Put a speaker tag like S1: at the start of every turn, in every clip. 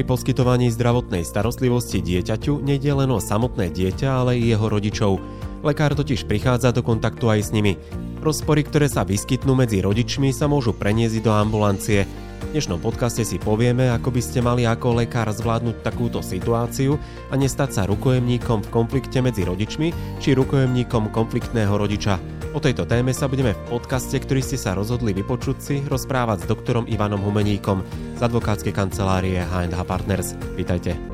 S1: Pri poskytovaní zdravotnej starostlivosti dieťaťu nejde len o samotné dieťa, ale i jeho rodičov. Lekár totiž prichádza do kontaktu aj s nimi. Rozpory, ktoré sa vyskytnú medzi rodičmi, sa môžu preniesť do ambulancie. V dnešnom podcaste si povieme, ako by ste mali ako lekár zvládnuť takúto situáciu a nestať sa rukojemníkom v konflikte medzi rodičmi či rukojemníkom konfliktného rodiča. O tejto téme sa budeme v podcaste, ktorý ste sa rozhodli vypočuť si, rozprávať s doktorom Ivanom Humeníkom z advokátskej kancelárie H&H Partners. Vítajte.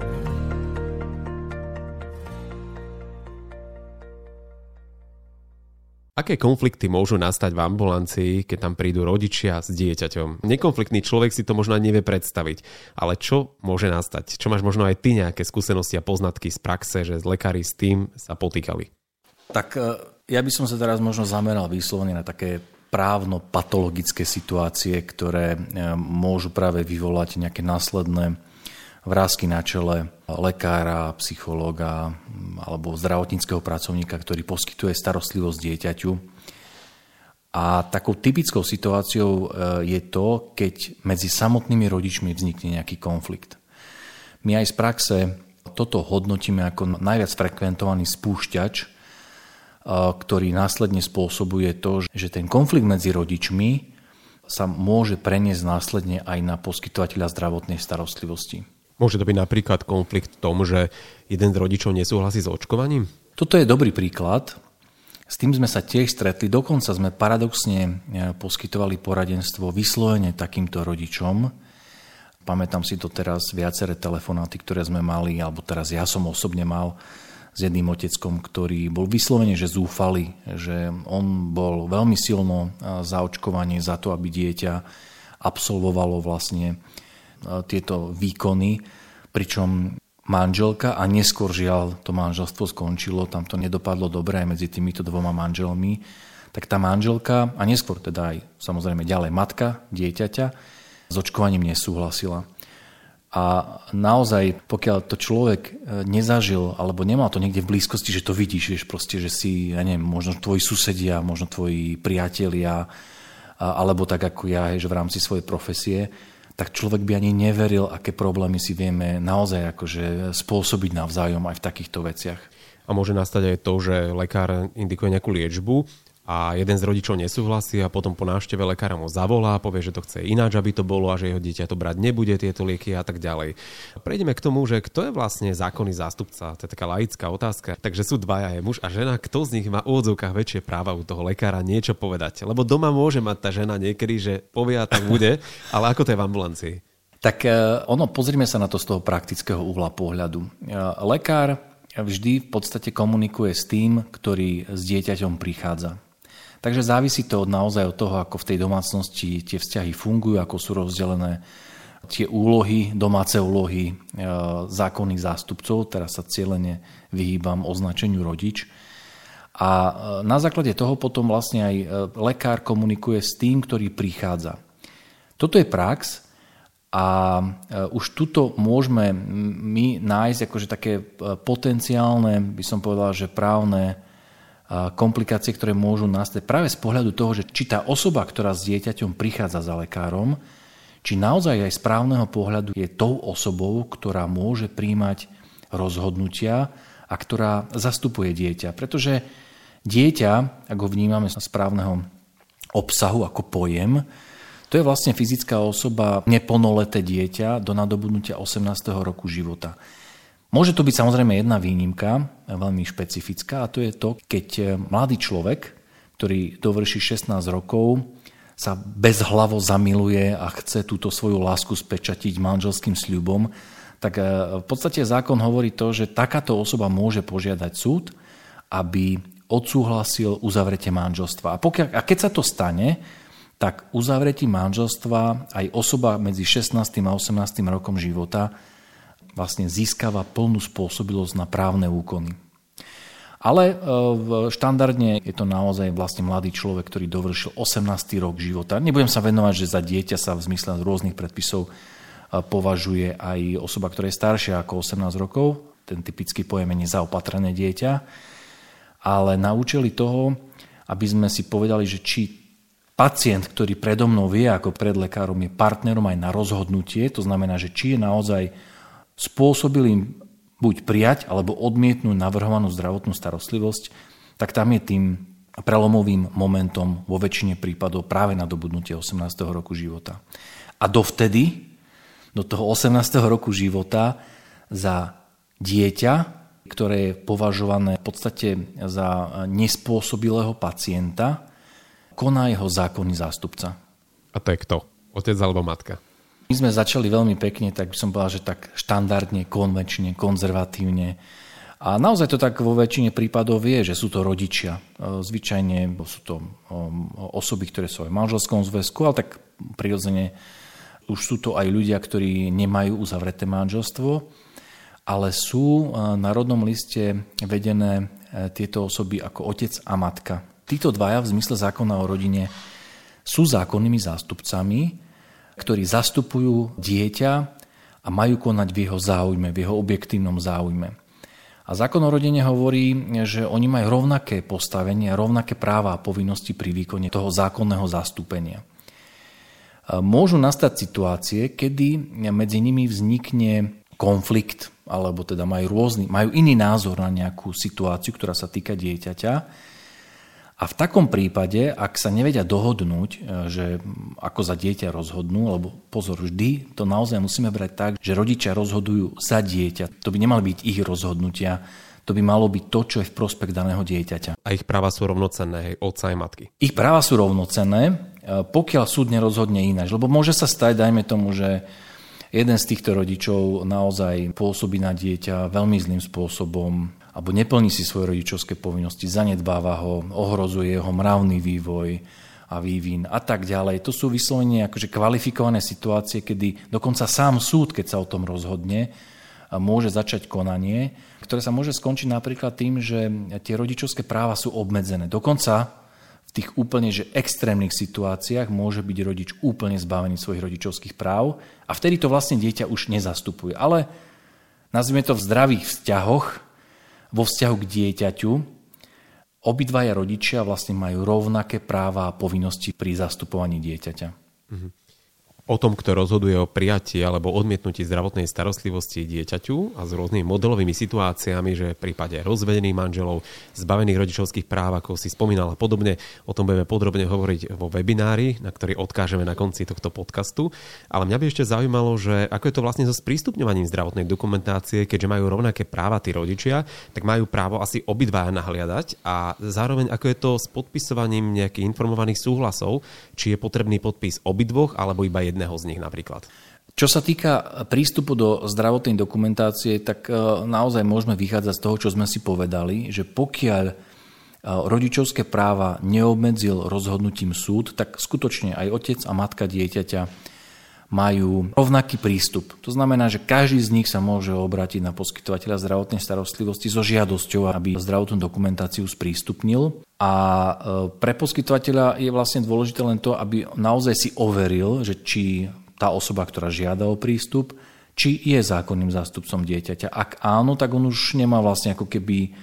S1: Aké konflikty môžu nastať v ambulancii, keď tam prídu rodičia s dieťaťom? Nekonfliktný človek si to možno nevie predstaviť, ale čo môže nastať? Čo máš možno aj ty nejaké skúsenosti a poznatky z praxe, že z lekári s tým sa potýkali?
S2: Tak e, ja by som sa teraz možno zameral vyslovene na také právno-patologické situácie, ktoré e, môžu práve vyvolať nejaké následné vrázky na čele lekára, psychológa alebo zdravotníckého pracovníka, ktorý poskytuje starostlivosť dieťaťu. A takou typickou situáciou e, je to, keď medzi samotnými rodičmi vznikne nejaký konflikt. My aj z praxe toto hodnotíme ako najviac frekventovaný spúšťač, e, ktorý následne spôsobuje to, že ten konflikt medzi rodičmi sa môže preniesť následne aj na poskytovateľa zdravotnej starostlivosti.
S1: Môže to byť napríklad konflikt v tom, že jeden z rodičov nesúhlasí s očkovaním?
S2: Toto je dobrý príklad. S tým sme sa tiež stretli, dokonca sme paradoxne e, poskytovali poradenstvo vyslovene takýmto rodičom. Pamätám si to teraz viaceré telefonáty, ktoré sme mali, alebo teraz ja som osobne mal s jedným oteckom, ktorý bol vyslovene, že zúfali, že on bol veľmi silno e, zaočkovaný za to, aby dieťa absolvovalo vlastne tieto výkony, pričom manželka a neskôr žiaľ to manželstvo skončilo, tam to nedopadlo dobre aj medzi týmito dvoma manželmi, tak tá manželka a neskôr teda aj samozrejme ďalej matka dieťaťa s očkovaním nesúhlasila. A naozaj, pokiaľ to človek e, nezažil, alebo nemal to niekde v blízkosti, že to vidíš, vieš proste, že si, ja neviem, možno tvoji susedia, možno tvoji priatelia, alebo tak ako ja, že v rámci svojej profesie, tak človek by ani neveril, aké problémy si vieme naozaj akože spôsobiť navzájom aj v takýchto veciach.
S1: A môže nastať aj to, že lekár indikuje nejakú liečbu a jeden z rodičov nesúhlasí a potom po návšteve lekára mu zavolá povie, že to chce ináč, aby to bolo a že jeho dieťa to brať nebude, tieto lieky a tak ďalej. Prejdeme k tomu, že kto je vlastne zákonný zástupca, to je taká laická otázka. Takže sú dvaja, je muž a žena, kto z nich má v úvodzovkách väčšie práva u toho lekára niečo povedať. Lebo doma môže mať tá žena niekedy, že povie a tak bude, ale ako to je v ambulancii?
S2: Tak e, ono, pozrime sa na to z toho praktického uhla pohľadu. E, lekár vždy v podstate komunikuje s tým, ktorý s dieťaťom prichádza. Takže závisí to od, naozaj od toho, ako v tej domácnosti tie vzťahy fungujú, ako sú rozdelené tie úlohy, domáce úlohy e, zákonných zástupcov, teraz sa cieľene vyhýbam označeniu rodič. A e, na základe toho potom vlastne aj e, lekár komunikuje s tým, ktorý prichádza. Toto je prax a už tuto môžeme my nájsť akože také potenciálne, by som povedal, že právne komplikácie, ktoré môžu nastať práve z pohľadu toho, že či tá osoba, ktorá s dieťaťom prichádza za lekárom, či naozaj aj z právneho pohľadu je tou osobou, ktorá môže príjmať rozhodnutia a ktorá zastupuje dieťa. Pretože dieťa, ak ho vnímame z správneho obsahu ako pojem, to je vlastne fyzická osoba, neplnoleté dieťa do nadobudnutia 18. roku života. Môže to byť samozrejme jedna výnimka, veľmi špecifická, a to je to, keď e, mladý človek, ktorý dovrší 16 rokov, sa bezhlavo zamiluje a chce túto svoju lásku spečatiť manželským sľubom, tak e, v podstate zákon hovorí to, že takáto osoba môže požiadať súd, aby odsúhlasil uzavretie manželstva. A, pokiaľ, a keď sa to stane, tak uzavretí manželstva aj osoba medzi 16. a 18. rokom života vlastne získava plnú spôsobilosť na právne úkony. Ale e, štandardne je to naozaj vlastne mladý človek, ktorý dovršil 18. rok života. Nebudem sa venovať, že za dieťa sa v zmysle rôznych predpisov e, považuje aj osoba, ktorá je staršia ako 18 rokov. Ten typický pojem je nezaopatrené dieťa. Ale na účely toho, aby sme si povedali, že či pacient, ktorý predo mnou vie ako pred lekárom, je partnerom aj na rozhodnutie, to znamená, že či je naozaj spôsobili im buď prijať alebo odmietnúť navrhovanú zdravotnú starostlivosť, tak tam je tým prelomovým momentom vo väčšine prípadov práve nadobudnutie 18. roku života. A dovtedy, do toho 18. roku života, za dieťa, ktoré je považované v podstate za nespôsobilého pacienta, koná jeho zákonný zástupca.
S1: A to je kto? Otec alebo matka?
S2: My sme začali veľmi pekne, tak by som povedal, že tak štandardne, konvenčne, konzervatívne. A naozaj to tak vo väčšine prípadov vie, že sú to rodičia. E, zvyčajne sú to um, osoby, ktoré sú aj v manželskom zväzku, ale tak prirodzene už sú to aj ľudia, ktorí nemajú uzavreté manželstvo, ale sú e, na rodnom liste vedené e, tieto osoby ako otec a matka. Títo dvaja v zmysle zákona o rodine sú zákonnými zástupcami, ktorí zastupujú dieťa a majú konať v jeho záujme, v jeho objektívnom záujme. A zákon o rodine hovorí, že oni majú rovnaké postavenie, rovnaké práva a povinnosti pri výkone toho zákonného zastúpenia. Môžu nastať situácie, kedy medzi nimi vznikne konflikt, alebo teda majú rôzny, majú iný názor na nejakú situáciu, ktorá sa týka dieťaťa a v takom prípade, ak sa nevedia dohodnúť, e, že ako za dieťa rozhodnú, lebo pozor, vždy to naozaj musíme brať tak, že rodičia rozhodujú za dieťa. To by nemali byť ich rozhodnutia, to by malo byť to, čo je v prospech daného dieťaťa.
S1: A ich práva sú rovnocenné, hej, otca aj matky.
S2: Ich práva sú rovnocenné, e, pokiaľ súd nerozhodne ináč. Lebo môže sa stať, dajme tomu, že jeden z týchto rodičov naozaj pôsobí na dieťa veľmi zlým spôsobom, alebo neplní si svoje rodičovské povinnosti, zanedbáva ho, ohrozuje jeho mravný vývoj a vývin a tak ďalej. To sú vyslovene akože kvalifikované situácie, kedy dokonca sám súd, keď sa o tom rozhodne, môže začať konanie, ktoré sa môže skončiť napríklad tým, že tie rodičovské práva sú obmedzené. Dokonca v tých úplne že extrémnych situáciách môže byť rodič úplne zbavený svojich rodičovských práv a vtedy to vlastne dieťa už nezastupuje. Ale nazvime to v zdravých vzťahoch, vo vzťahu k dieťaťu obidvaja rodičia vlastne majú rovnaké práva a povinnosti pri zastupovaní dieťaťa. Mm-hmm
S1: o tom, kto rozhoduje o prijatí alebo odmietnutí zdravotnej starostlivosti dieťaťu a s rôznymi modelovými situáciami, že v prípade rozvedených manželov, zbavených rodičovských práv, ako si spomínala podobne, o tom budeme podrobne hovoriť vo webinári, na ktorý odkážeme na konci tohto podcastu. Ale mňa by ešte zaujímalo, že ako je to vlastne so sprístupňovaním zdravotnej dokumentácie, keďže majú rovnaké práva tí rodičia, tak majú právo asi obidvaja nahliadať a zároveň ako je to s podpisovaním nejakých informovaných súhlasov, či je potrebný podpis obidvoch alebo iba jedného jedného z nich napríklad.
S2: Čo sa týka prístupu do zdravotnej dokumentácie, tak e, naozaj môžeme vychádzať z toho, čo sme si povedali, že pokiaľ e, rodičovské práva neobmedzil rozhodnutím súd, tak skutočne aj otec a matka dieťaťa majú rovnaký prístup. To znamená, že každý z nich sa môže obrátiť na poskytovateľa zdravotnej starostlivosti so žiadosťou, aby zdravotnú dokumentáciu sprístupnil. A e, pre poskytovateľa je vlastne dôležité len to, aby naozaj si overil, že či tá osoba, ktorá žiada o prístup, či je zákonným zástupcom dieťaťa. Ak áno, tak on už nemá vlastne ako keby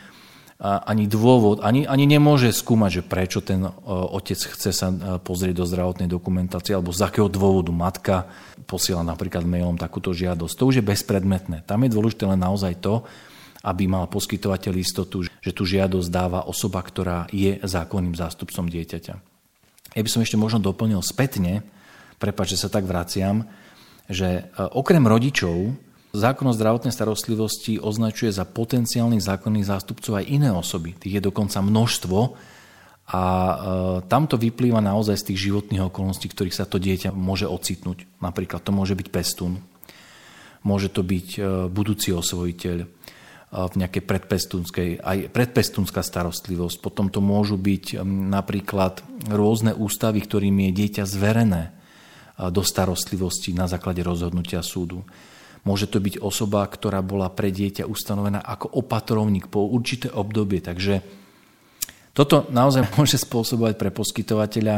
S2: ani dôvod, ani, ani nemôže skúmať, že prečo ten e, otec chce sa e, pozrieť do zdravotnej dokumentácie alebo z akého dôvodu matka posiela napríklad mailom takúto žiadosť. To už je bezpredmetné. Tam je dôležité len naozaj to, aby mal poskytovateľ istotu, že tú žiadosť dáva osoba, ktorá je zákonným zástupcom dieťaťa. Ja by som ešte možno doplnil spätne, prepáč, že sa tak vraciam, že e, okrem rodičov zákon o zdravotnej starostlivosti označuje za potenciálnych zákonných zástupcov aj iné osoby. Tých je dokonca množstvo a e, tam to vyplýva naozaj z tých životných okolností, ktorých sa to dieťa môže ocitnúť. Napríklad to môže byť pestún, môže to byť e, budúci osvojiteľ, v nejakej predpestunskej, aj predpestunská starostlivosť. Potom to môžu byť napríklad rôzne ústavy, ktorým je dieťa zverené do starostlivosti na základe rozhodnutia súdu. Môže to byť osoba, ktorá bola pre dieťa ustanovená ako opatrovník po určité obdobie. Takže toto naozaj môže spôsobovať pre poskytovateľa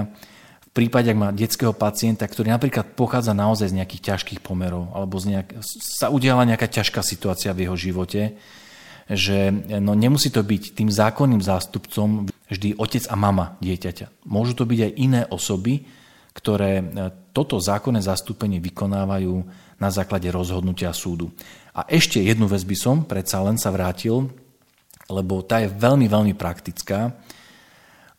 S2: v prípade, ak má detského pacienta, ktorý napríklad pochádza naozaj z nejakých ťažkých pomerov alebo z nejak, sa udiala nejaká ťažká situácia v jeho živote, že no, nemusí to byť tým zákonným zástupcom vždy otec a mama dieťaťa. Môžu to byť aj iné osoby, ktoré e, toto zákonné zastúpenie vykonávajú na základe rozhodnutia súdu. A ešte jednu vec by som predsa len sa vrátil, lebo tá je veľmi, veľmi praktická.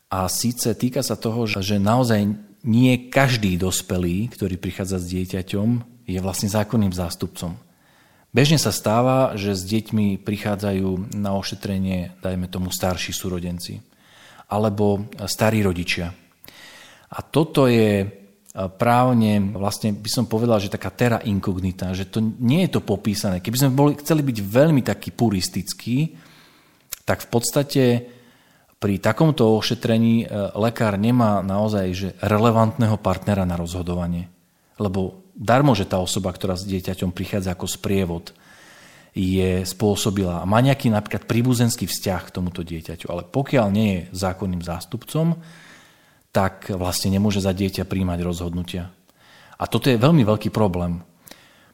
S2: A síce týka sa toho, že naozaj nie každý dospelý, ktorý prichádza s dieťaťom, je vlastne zákonným zástupcom. Bežne sa stáva, že s deťmi prichádzajú na ošetrenie, dajme tomu, starší súrodenci alebo starí rodičia. A toto je právne, vlastne by som povedal, že taká terra incognita, že to nie je to popísané. Keby sme boli, chceli byť veľmi taký puristický, tak v podstate pri takomto ošetrení e, lekár nemá naozaj že relevantného partnera na rozhodovanie. Lebo darmo, že tá osoba, ktorá s dieťaťom prichádza ako sprievod, je spôsobila a má nejaký napríklad príbuzenský vzťah k tomuto dieťaťu, ale pokiaľ nie je zákonným zástupcom, tak vlastne nemôže za dieťa príjmať rozhodnutia. A toto je veľmi veľký problém,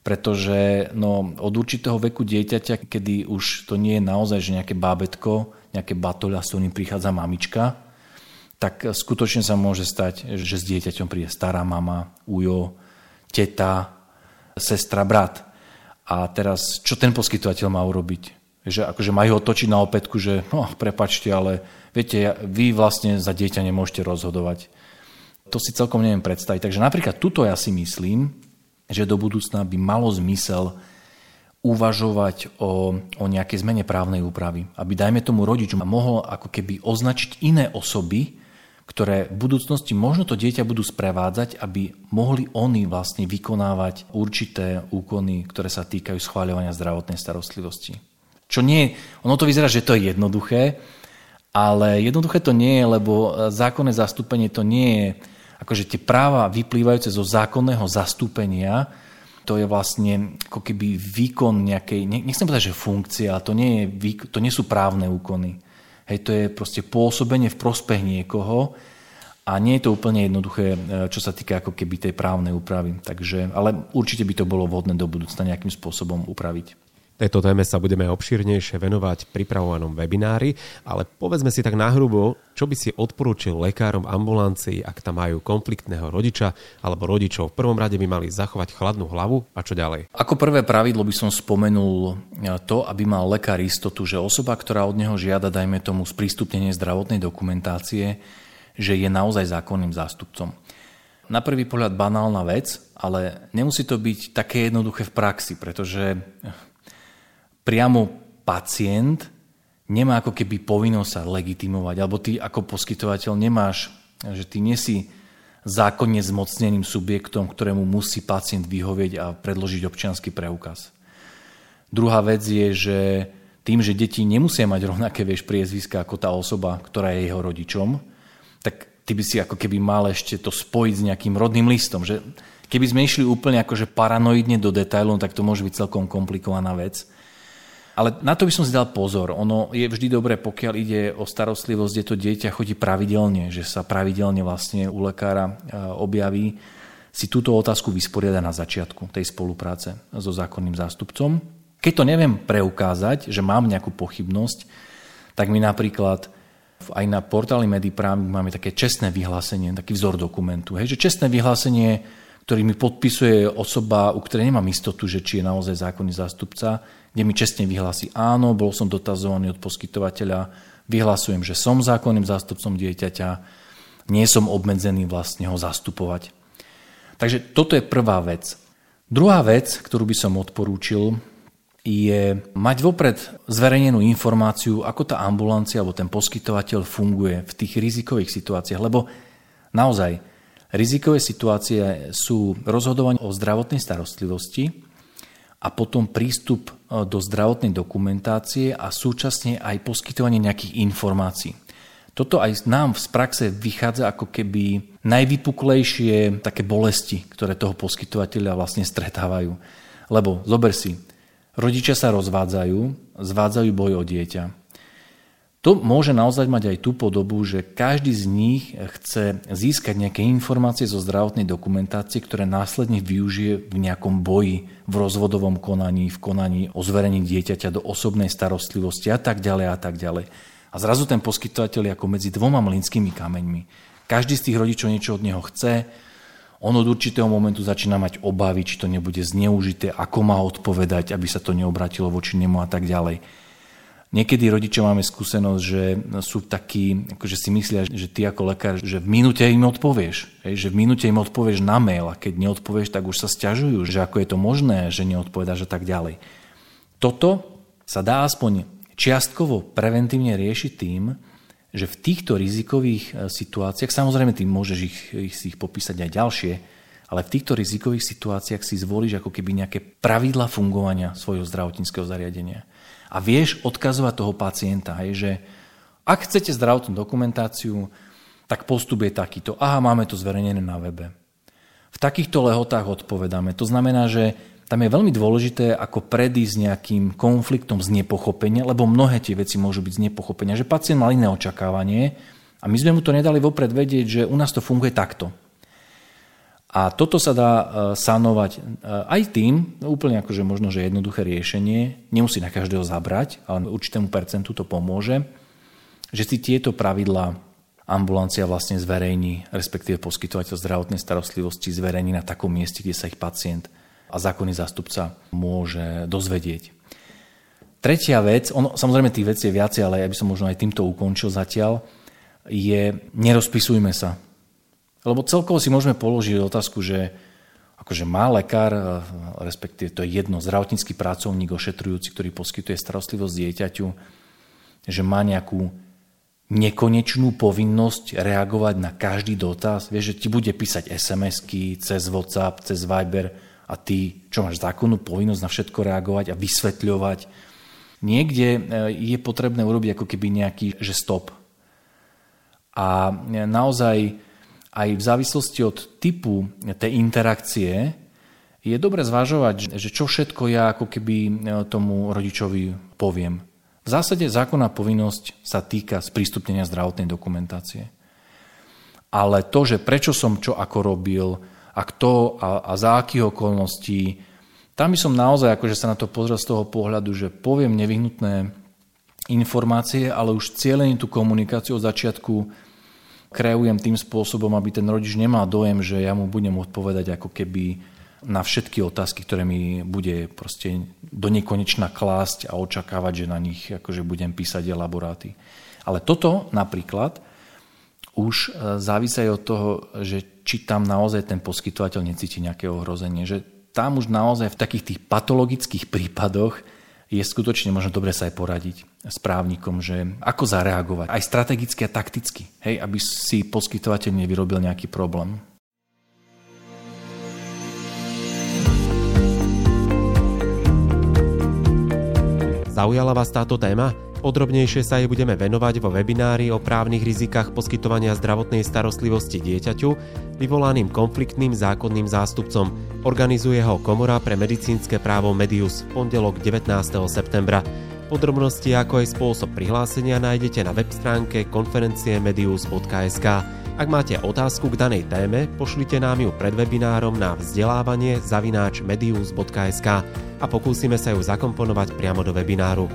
S2: pretože no, od určitého veku dieťaťa, kedy už to nie je naozaj že nejaké bábetko, nejaké batoľa, s ktorým prichádza mamička, tak skutočne sa môže stať, že s dieťaťom príde stará mama, ujo, teta, sestra, brat. A teraz, čo ten poskytovateľ má urobiť? Že akože majú ho točiť na opätku, že no, prepačte, ale viete, vy vlastne za dieťa nemôžete rozhodovať. To si celkom neviem predstaviť. Takže napríklad tuto ja si myslím, že do budúcna by malo zmysel uvažovať o, o nejakej zmene právnej úpravy. Aby, dajme tomu, rodič mohol ako keby označiť iné osoby, ktoré v budúcnosti možno to dieťa budú sprevádzať, aby mohli oni vlastne vykonávať určité úkony, ktoré sa týkajú schváľovania zdravotnej starostlivosti. Čo nie, ono to vyzerá, že to je jednoduché, ale jednoduché to nie je, lebo zákonné zastúpenie to nie je akože tie práva vyplývajúce zo zákonného zastúpenia, to je vlastne ako keby výkon nejakej, nechcem povedať, že funkcia, ale to nie, je, to nie sú právne úkony. Hej, to je proste pôsobenie v prospech niekoho a nie je to úplne jednoduché, e, čo sa týka ako keby tej právnej úpravy. Takže, ale určite by to bolo vhodné do budúcna nejakým spôsobom upraviť.
S1: Tejto téme sa budeme obšírnejšie venovať v pripravovanom webinári, ale povedzme si tak nahrubo, čo by si odporúčil lekárom ambulancii, ak tam majú konfliktného rodiča alebo rodičov. V prvom rade by mali zachovať chladnú hlavu a čo ďalej?
S2: Ako prvé pravidlo by som spomenul to, aby mal lekár istotu, že osoba, ktorá od neho žiada, dajme tomu sprístupnenie zdravotnej dokumentácie, že je naozaj zákonným zástupcom. Na prvý pohľad banálna vec, ale nemusí to byť také jednoduché v praxi, pretože priamo pacient nemá ako keby povinnosť sa legitimovať, alebo ty ako poskytovateľ nemáš, že ty nesi zákonne zmocneným subjektom, ktorému musí pacient vyhovieť a predložiť občianský preukaz. Druhá vec je, že tým, že deti nemusia mať rovnaké vieš, priezviska ako tá osoba, ktorá je jeho rodičom, tak ty by si ako keby mal ešte to spojiť s nejakým rodným listom. Že keby sme išli úplne akože paranoidne do detailov, tak to môže byť celkom komplikovaná vec. Ale na to by som si dal pozor. Ono je vždy dobré, pokiaľ ide o starostlivosť, kde to dieťa chodí pravidelne, že sa pravidelne vlastne u lekára e, objaví, si túto otázku vysporiada na začiatku tej spolupráce so zákonným zástupcom. Keď to neviem preukázať, že mám nejakú pochybnosť, tak mi napríklad aj na portáli Medipram máme také čestné vyhlásenie, taký vzor dokumentu. Hej, že čestné vyhlásenie, ktorý mi podpisuje osoba, u ktorej nemám istotu, že či je naozaj zákonný zástupca, kde mi čestne vyhlási áno, bol som dotazovaný od poskytovateľa, vyhlasujem, že som zákonným zástupcom dieťaťa, nie som obmedzený vlastne ho zastupovať. Takže toto je prvá vec. Druhá vec, ktorú by som odporúčil, je mať vopred zverejnenú informáciu, ako tá ambulancia alebo ten poskytovateľ funguje v tých rizikových situáciách, lebo naozaj rizikové situácie sú rozhodovanie o zdravotnej starostlivosti, a potom prístup e, do zdravotnej dokumentácie a súčasne aj poskytovanie nejakých informácií. Toto aj nám z praxe vychádza ako keby najvypuklejšie také bolesti, ktoré toho poskytovateľa vlastne stretávajú. Lebo zober si, rodičia sa rozvádzajú, zvádzajú boj o dieťa. To môže naozaj mať aj tú podobu, že každý z nich chce získať nejaké informácie zo zdravotnej dokumentácie, ktoré následne využije v nejakom boji, v rozvodovom konaní, v konaní o zverení dieťaťa do osobnej starostlivosti a tak ďalej a tak ďalej. A zrazu ten poskytovateľ je ako medzi dvoma mlynskými kameňmi. Každý z tých rodičov niečo od neho chce, On od určitého momentu začína mať obavy, či to nebude zneužité, ako má odpovedať, aby sa to neobratilo voči nemu a tak ďalej. Niekedy rodičia máme skúsenosť, že sú takí, akože si myslia, že ty ako lekár, že v minúte im odpovieš. Že v minúte im odpovieš na mail a keď neodpovieš, tak už sa stiažujú, že ako je to možné, že neodpovedáš a tak ďalej. Toto sa dá aspoň čiastkovo preventívne riešiť tým, že v týchto rizikových e, situáciách, samozrejme ty môžeš ich, ich, ich popísať aj ďalšie, ale v týchto rizikových situáciách si zvolíš ako keby nejaké pravidla fungovania svojho zdravotníckého zariadenia a vieš odkazovať toho pacienta, hej, že ak chcete zdravotnú dokumentáciu, tak postup je takýto. Aha, máme to zverejnené na webe. V takýchto lehotách odpovedáme. To znamená, že tam je veľmi dôležité, ako predísť nejakým konfliktom z nepochopenia, lebo mnohé tie veci môžu byť z nepochopenia, že pacient mal iné očakávanie a my sme mu to nedali vopred vedieť, že u nás to funguje takto. A toto sa dá e, sanovať e, aj tým, úplne akože možno, že jednoduché riešenie, nemusí na každého zabrať, ale určitému percentu to pomôže, že si tieto pravidlá ambulancia vlastne zverejní, respektíve poskytovateľ zdravotnej starostlivosti zverejní na takom mieste, kde sa ich pacient a zákonný zástupca môže dozvedieť. Tretia vec, ono, samozrejme tých vecí je viacej, ale ja by som možno aj týmto ukončil zatiaľ, je nerozpisujme sa. Lebo celkovo si môžeme položiť otázku, že akože má lekár, respektíve to je jedno, zdravotnícky pracovník ošetrujúci, ktorý poskytuje starostlivosť dieťaťu, že má nejakú nekonečnú povinnosť reagovať na každý dotaz. Vieš, že ti bude písať SMS-ky cez WhatsApp, cez Viber a ty, čo máš zákonnú povinnosť na všetko reagovať a vysvetľovať. Niekde eh, je potrebné urobiť ako keby nejaký, že stop. A eh, naozaj aj v závislosti od typu tej interakcie je dobre zvažovať, že čo všetko ja ako keby e, tomu rodičovi poviem. V zásade zákonná povinnosť sa týka sprístupnenia zdravotnej dokumentácie. Ale to, že prečo som čo ako robil a kto a, a za akých okolností, tam by som naozaj akože sa na to pozrel z toho pohľadu, že poviem nevyhnutné informácie, ale už cieľením tú komunikáciu od začiatku kreujem tým spôsobom, aby ten rodič nemal dojem, že ja mu budem odpovedať ako keby na všetky otázky, ktoré mi bude proste do nekonečna klásť a očakávať, že na nich akože budem písať elaboráty. Ale toto napríklad už e, závisí od toho, že či tam naozaj ten poskytovateľ necíti nejaké ohrozenie. Že tam už naozaj v takých tých patologických prípadoch je skutočne možno dobre sa aj poradiť s právnikom, že ako zareagovať, aj strategicky a takticky, hej, aby si poskytovateľ nevyrobil nejaký problém.
S1: Zaujala vás táto téma? Podrobnejšie sa jej budeme venovať vo webinári o právnych rizikách poskytovania zdravotnej starostlivosti dieťaťu, vyvolaným konfliktným zákonným zástupcom. Organizuje ho Komora pre medicínske právo Medius v pondelok 19. septembra. Podrobnosti ako aj spôsob prihlásenia nájdete na web stránke konferenciemedius.sk. Ak máte otázku k danej téme, pošlite nám ju pred webinárom na vzdelávanie zavináč medius.sk a pokúsime sa ju zakomponovať priamo do webináru.